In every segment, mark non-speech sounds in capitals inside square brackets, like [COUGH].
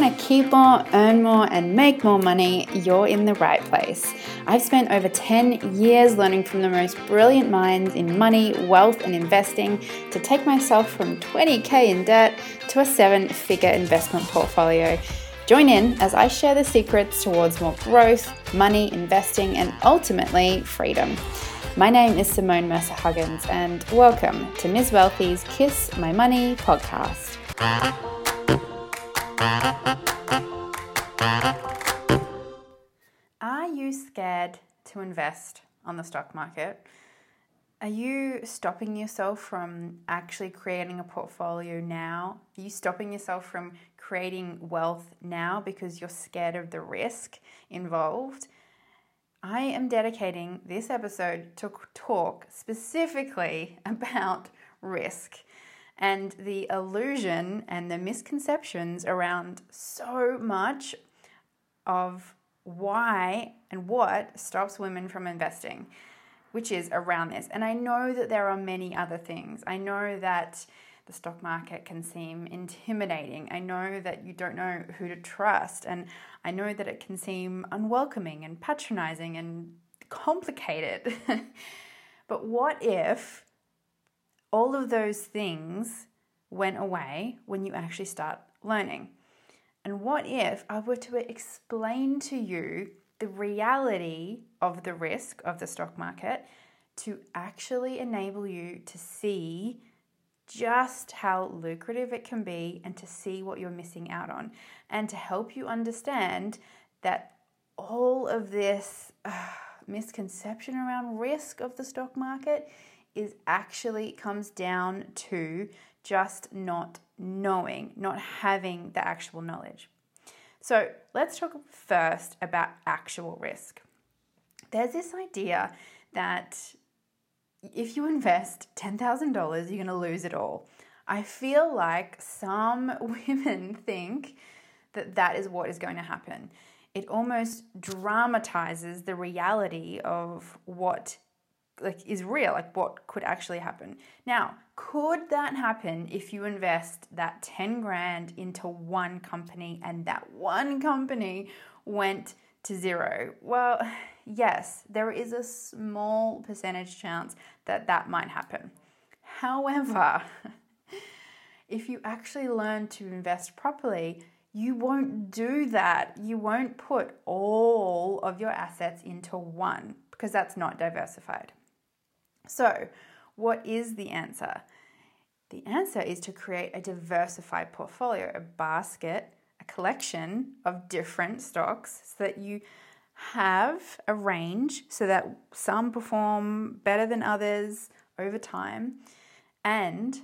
want to keep more, earn more, and make more money, you're in the right place. I've spent over 10 years learning from the most brilliant minds in money, wealth, and investing to take myself from 20k in debt to a seven figure investment portfolio. Join in as I share the secrets towards more growth, money, investing, and ultimately freedom. My name is Simone Mercer Huggins, and welcome to Ms. Wealthy's Kiss My Money podcast. Are you scared to invest on the stock market? Are you stopping yourself from actually creating a portfolio now? Are you stopping yourself from creating wealth now because you're scared of the risk involved? I am dedicating this episode to talk specifically [LAUGHS] about risk and the illusion and the misconceptions around so much of why and what stops women from investing, which is around this. And I know that there are many other things. I know that the stock market can seem intimidating. I know that you don't know who to trust. And I know that it can seem unwelcoming and patronizing and complicated. [LAUGHS] but what if all of those things went away when you actually start learning. And what if I were to explain to you the reality of the risk of the stock market to actually enable you to see just how lucrative it can be and to see what you're missing out on, and to help you understand that all of this uh, misconception around risk of the stock market is actually comes down to just not knowing, not having the actual knowledge. So let's talk first about actual risk. There's this idea that if you invest $10,000, you're going to lose it all. I feel like some [LAUGHS] women think that that is what is going to happen. It almost dramatizes the reality of what like is real, like what could actually happen. Now, could that happen if you invest that 10 grand into one company and that one company went to zero? Well, [SIGHS] yes, there is a small percentage chance that that might happen. However, [LAUGHS] if you actually learn to invest properly, you won't do that. You won't put all of your assets into one because that's not diversified. So, what is the answer? The answer is to create a diversified portfolio, a basket, a collection of different stocks so that you have a range so that some perform better than others over time. And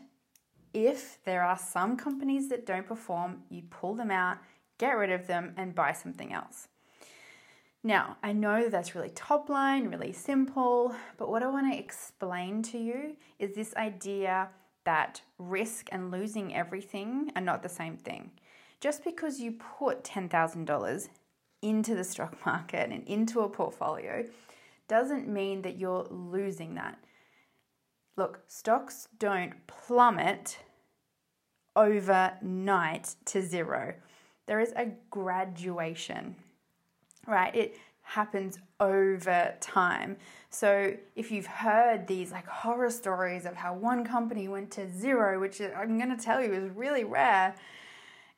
if there are some companies that don't perform, you pull them out, get rid of them, and buy something else. Now, I know that's really top line, really simple, but what I want to explain to you is this idea that risk and losing everything are not the same thing. Just because you put $10,000 into the stock [LAUGHS] market and into a portfolio doesn't mean that you're losing that. Look, stocks don't plummet overnight to zero. There is a graduation right? It happens over time. So if you've heard these like horror stories of how one company went to zero, which I'm going to tell you is really rare,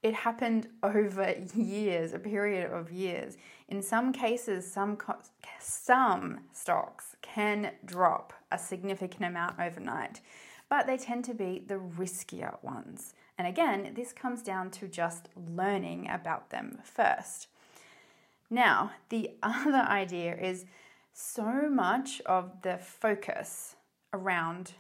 it happened over years, a period of years. In some cases, some co- some stocks can drop a significant amount overnight, but they tend to be the riskier ones. And again, this comes down to just learning about them first. Now, the [LAUGHS] other idea is so much of the focus around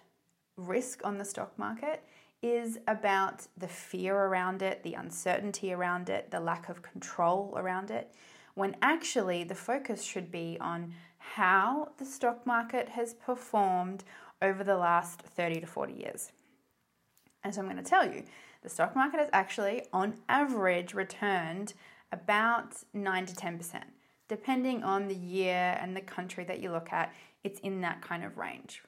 risk on the stock market is about the fear around it, the uncertainty around it, the lack of control around it, when actually the focus should be on how the stock market has performed over the last 30 to 40 years. And so I'm going to tell you the stock market has actually, on average, returned about 9 to 10%. Depending on the year and the country that you look at, it's in that kind of range.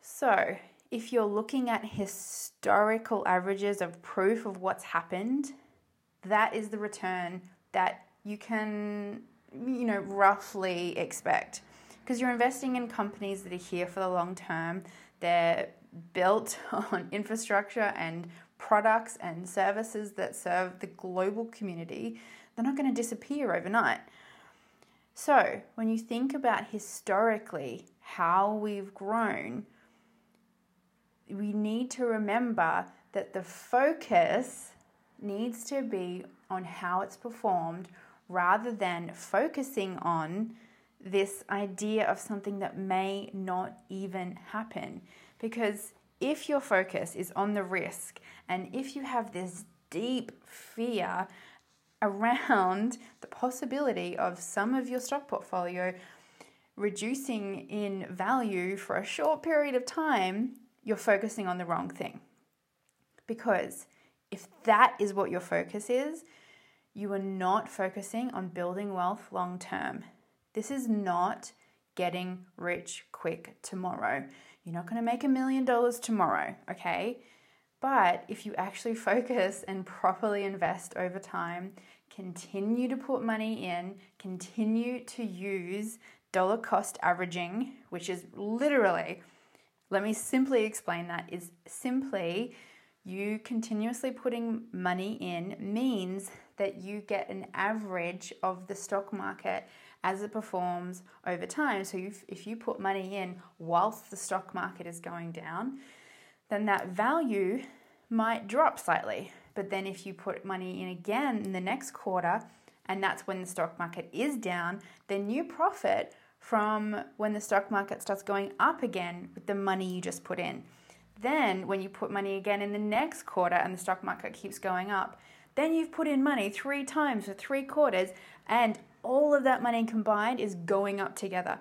So, if you're looking at historical averages of proof of what's happened, that is the return that you can, you know, roughly expect. Because you're investing in companies that are here for the long term. They're built [LAUGHS] on infrastructure and products and services that serve the global community. They're not going to disappear overnight. So, when you think about historically how we've grown, we need to remember that the focus needs to be on how it's performed rather than focusing on this idea of something that may not even happen. Because if your focus is on the risk and if you have this deep fear around the possibility of some of your stock portfolio reducing in value for a short period of time, you're focusing on the wrong thing. Because if that is what your focus is, you are not focusing on building wealth long term. This is not getting rich quick tomorrow. You're not going to make a million dollars tomorrow, okay? But if you actually [LAUGHS] focus and properly invest over time, continue to put money in, continue to use dollar cost averaging, which is literally, let me simply explain that, is simply you continuously putting money in means that you get an average of the stock market as it performs over time. So if, you put money in whilst the stock market is going down, then that value might drop slightly. But then if you put money in again in the next quarter, and that's when the stock market is down, then you profit from when the stock market starts going up again with the money you just put in. Then, when you put money again in the next quarter and the stock market keeps going up, then you've put in money three times for three quarters, and all of that money combined is going up together.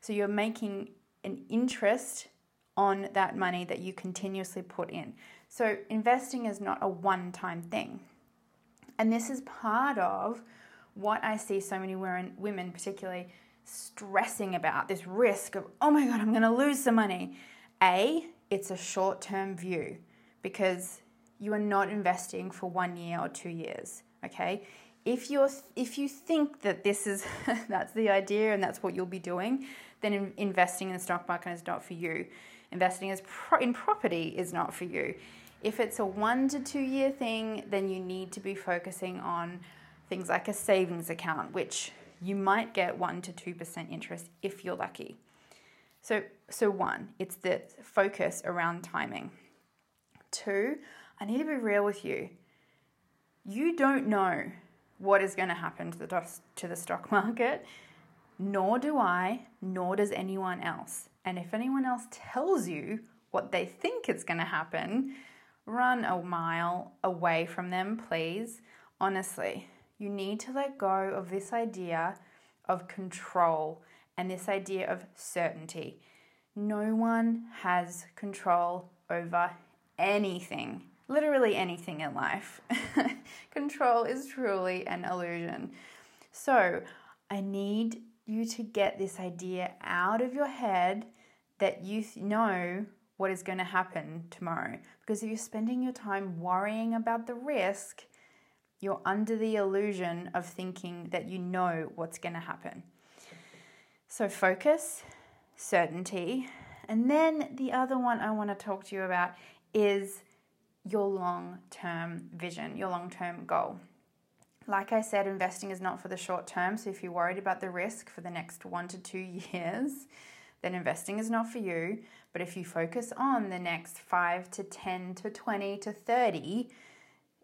So you're making an interest on that money that you continuously put in. So investing is not a one time thing. And this is part of what I see so many women, particularly, stressing about this risk of, oh my God, I'm going to lose some money. A, it's a short term view because you are not investing for one year or two years. Okay, if you're if you think that this is [LAUGHS] that's the idea and that's what you'll be doing, then in, investing in the stock market is not for you. Investing is pro- in property is not for you. If it's a one to two year thing, then you need to be focusing on things like a savings account, which you might get one to two percent interest if you're lucky. So, so one, it's the focus around timing. Two, I need to be real with you. You don't know what is going to happen to the to the stock [LAUGHS] market, nor do I, nor does anyone else. And if anyone else tells you what they think is going to happen, run a mile away from them, please. Honestly, you need to let go of this idea of control and this idea of certainty. No one has control over anything, literally anything in life. [LAUGHS] control is truly an illusion. So, I need you to get this idea out of your head that you know what is going to happen tomorrow. Because if you're spending your time worrying about the risk, you're under the illusion of thinking that you know what's going to happen. So, focus, certainty, and then the other one I want to talk to you about is your long term vision, your long term goal. Like I said, investing is not for the short term. So, if you're worried about the risk for the next one to two [LAUGHS] years, then investing is not for you. But if you focus on the next five to 10 to 20 to 30,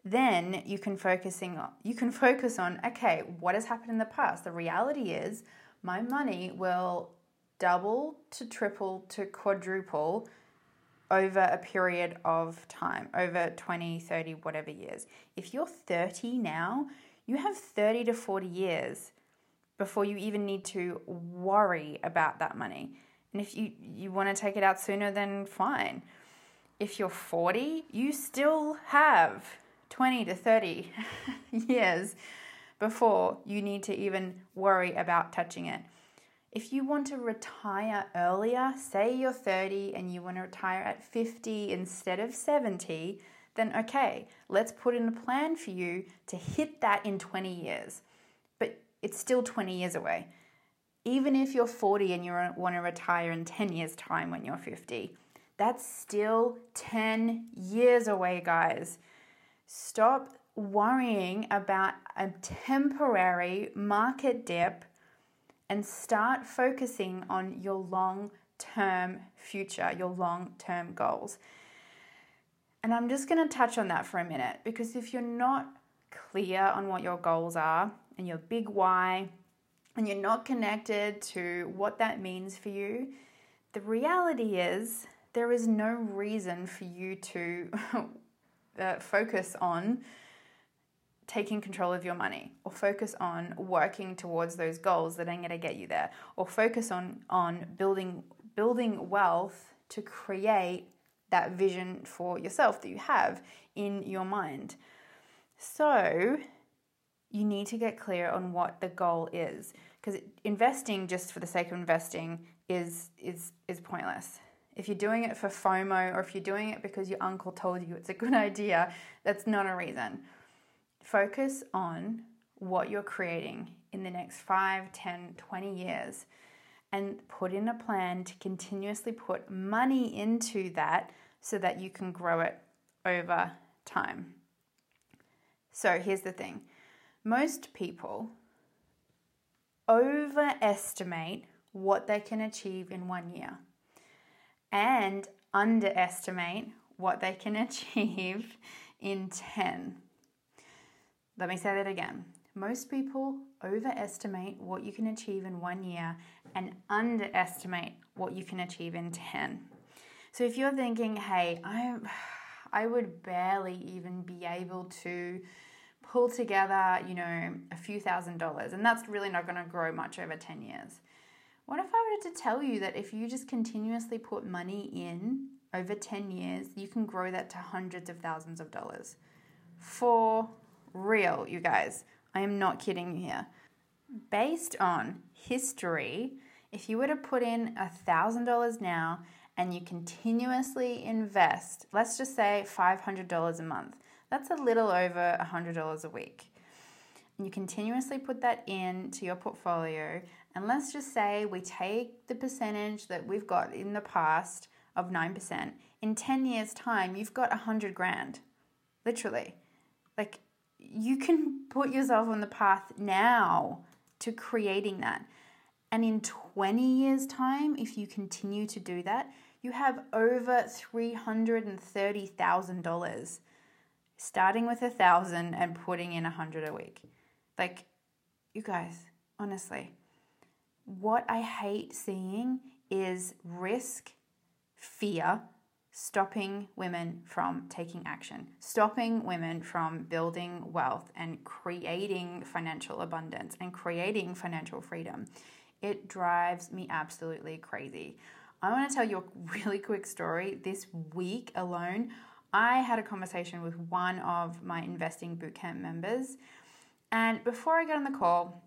then you can focusing you can focus on okay what has happened in the past the reality is my money will double to triple to quadruple over a period of time over 20 30 whatever years. If you're 30 now you have 30 to 40 years before you even need to worry about that money. And if you you want to take it out sooner then fine. If you're 40 you still have 20 to 30 [LAUGHS] years before you need to even worry about touching it. If you want to retire earlier, say you're 30 and you want to retire at 50 instead of 70, then okay, let's put in a plan for you to hit that in 20 years. But it's still 20 years away. Even if you're 40 and you want to retire in 10 years' time when you're 50, that's still 10 years away, guys. Stop worrying about a temporary market dip and start focusing on your long term future, your long term goals. And I'm just going to touch on that for a minute because if you're not clear on what your goals are and your big why, and you're not connected to what that means for you, the reality is there is no reason for you to [LAUGHS] uh, focus on taking control of your money or focus on working towards those goals that are going to get you there or focus on on building building wealth to create that vision for yourself that you have in your mind. So you need to get clear on what the goal is because investing just for the sake of investing is is is pointless. If you're doing it for FOMO or if you're doing it because your uncle told you it's a good [LAUGHS] idea that's not a reason Focus on what you're creating in the next 5, 10, 20 years and put in a plan to continuously put money into that so that you can grow it over time. So here's the thing most people overestimate what they can achieve in one year and underestimate what they can [LAUGHS] achieve in 10. Let me say that again. Most people overestimate what you can achieve in one year and underestimate what you can achieve in 10. So if you're thinking, hey, I, [SIGHS] I would barely even be able to pull together, you know, a few thousand dollars, and that's really not going to grow much over 10 years. What if I were to tell you that if you just continuously put money in over 10 years, you can grow that to hundreds of thousands of dollars for real, you guys. I am not kidding you here. Based on history, if you were to put in a $1,000 now and you continuously invest, let's just say $500 a month, that's a little over $100 a week. And you continuously put that in to your portfolio, and let's just say we take the percentage that we've got in the past of 9%. In 10 years' time, you've got 100 grand. Literally. Like, you can put yourself on the path now to creating that. And in 20 years' time, if you continue to do that, you have over $330,000 starting with a thousand and putting in a hundred a week. Like, you guys, honestly, what I hate seeing is risk, fear, stopping women from taking action, stopping women from building wealth and creating financial abundance and creating financial freedom. It drives me absolutely crazy. I want to tell you a really quick story. This week alone, I had a conversation with one of my investing bootcamp members. And before I got on the call,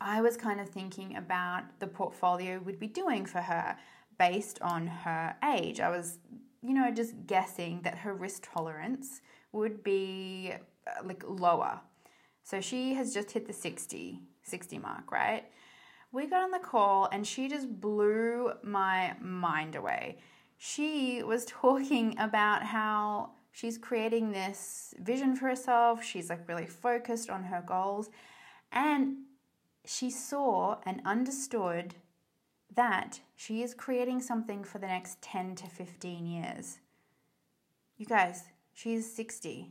I was kind of thinking about the portfolio we'd be doing for her based on her age. I was, you know, just guessing that her risk tolerance would be uh, like lower. So she has just hit the 60, 60 mark, right? We got on the call and she just blew my mind away. She was [LAUGHS] talking about how she's creating this vision for herself. She's like really focused on her goals. And she saw and understood that she is creating something for the next 10 to 15 years. You guys, she's 60.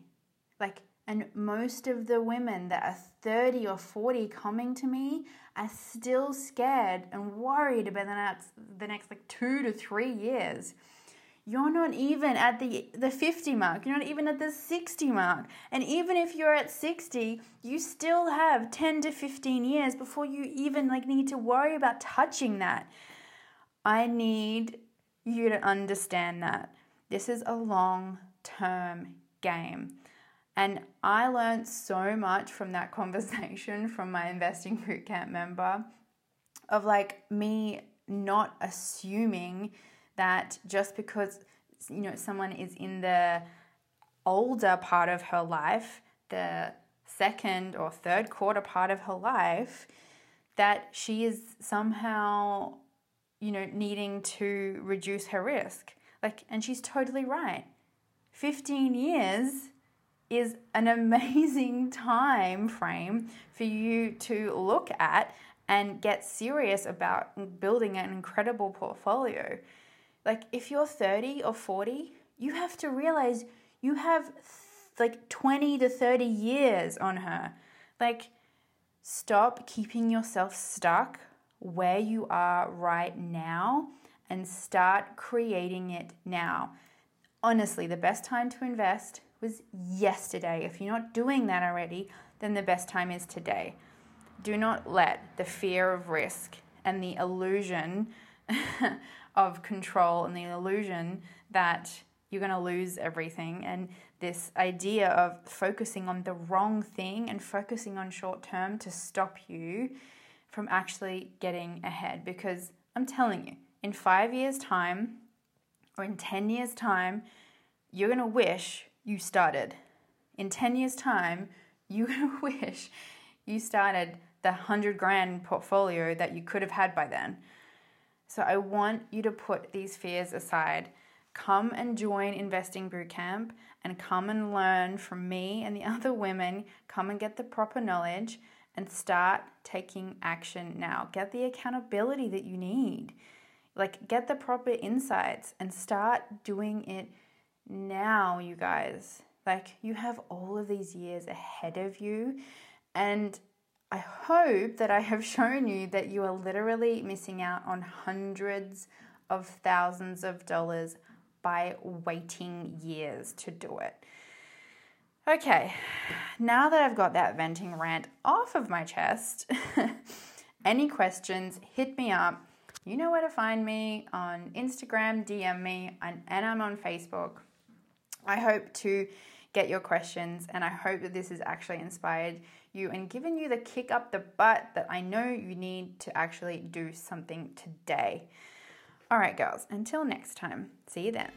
Like, and most of the women that are 30 or 40 coming to me are still scared and worried about the next, the next like two to three years you're not even at the the 50 mark. You're not even at the 60 mark. And even if you're at 60 you still have 10 to 15 years before you even like need to worry about touching that. I need you to understand that this is a long term game. And i learned so much from that [LAUGHS] conversation from my investing bootcamp member of like me not assuming that just because you know someone is in the older part of her life, the second or third quarter part of her life, that she is somehow, you know, needing to reduce her risk. Like, and she's totally right. 15 years is an amazing [LAUGHS] time frame for you to look at and get serious about building an incredible portfolio. Like, if you're 30 or 40, you have to realize you have like 20 to 30 years on her. Like, stop keeping yourself stuck where you are right now and start creating it now. Honestly, the best time to invest was yesterday. If you're not doing that already, then the best time is today. Do not let the fear of risk and the illusion [LAUGHS] of control and the illusion that you're going to lose everything. And this idea of focusing on the wrong thing and focusing on short term to stop you from actually getting ahead. Because I'm telling you in 5 years time or in 10 years time you're going to wish you started. In 10 years time you're going [LAUGHS] to wish you started the 100 grand portfolio that you could have had by then so I want you to put these fears aside come and join Investing Bootcamp and come and learn from me and the [LAUGHS] other women. Come and get the proper knowledge and start taking action now. Get the accountability that you need. Like, get the proper insights and start doing it now, you guys. Like, you have all of these years ahead of you. And I hope that I have [LAUGHS] shown you that you are literally missing out on hundreds of thousands of dollars by waiting years to do it. Okay, now that I've got that venting rant off of my chest, [LAUGHS] any questions, hit me up. You know where to find me on Instagram, DM me, and and I'm on Facebook. I hope to get your questions, and I hope that this has actually inspired you and given you the kick up the butt that I know you need to actually do something today. All right, girls, until next time, see you then.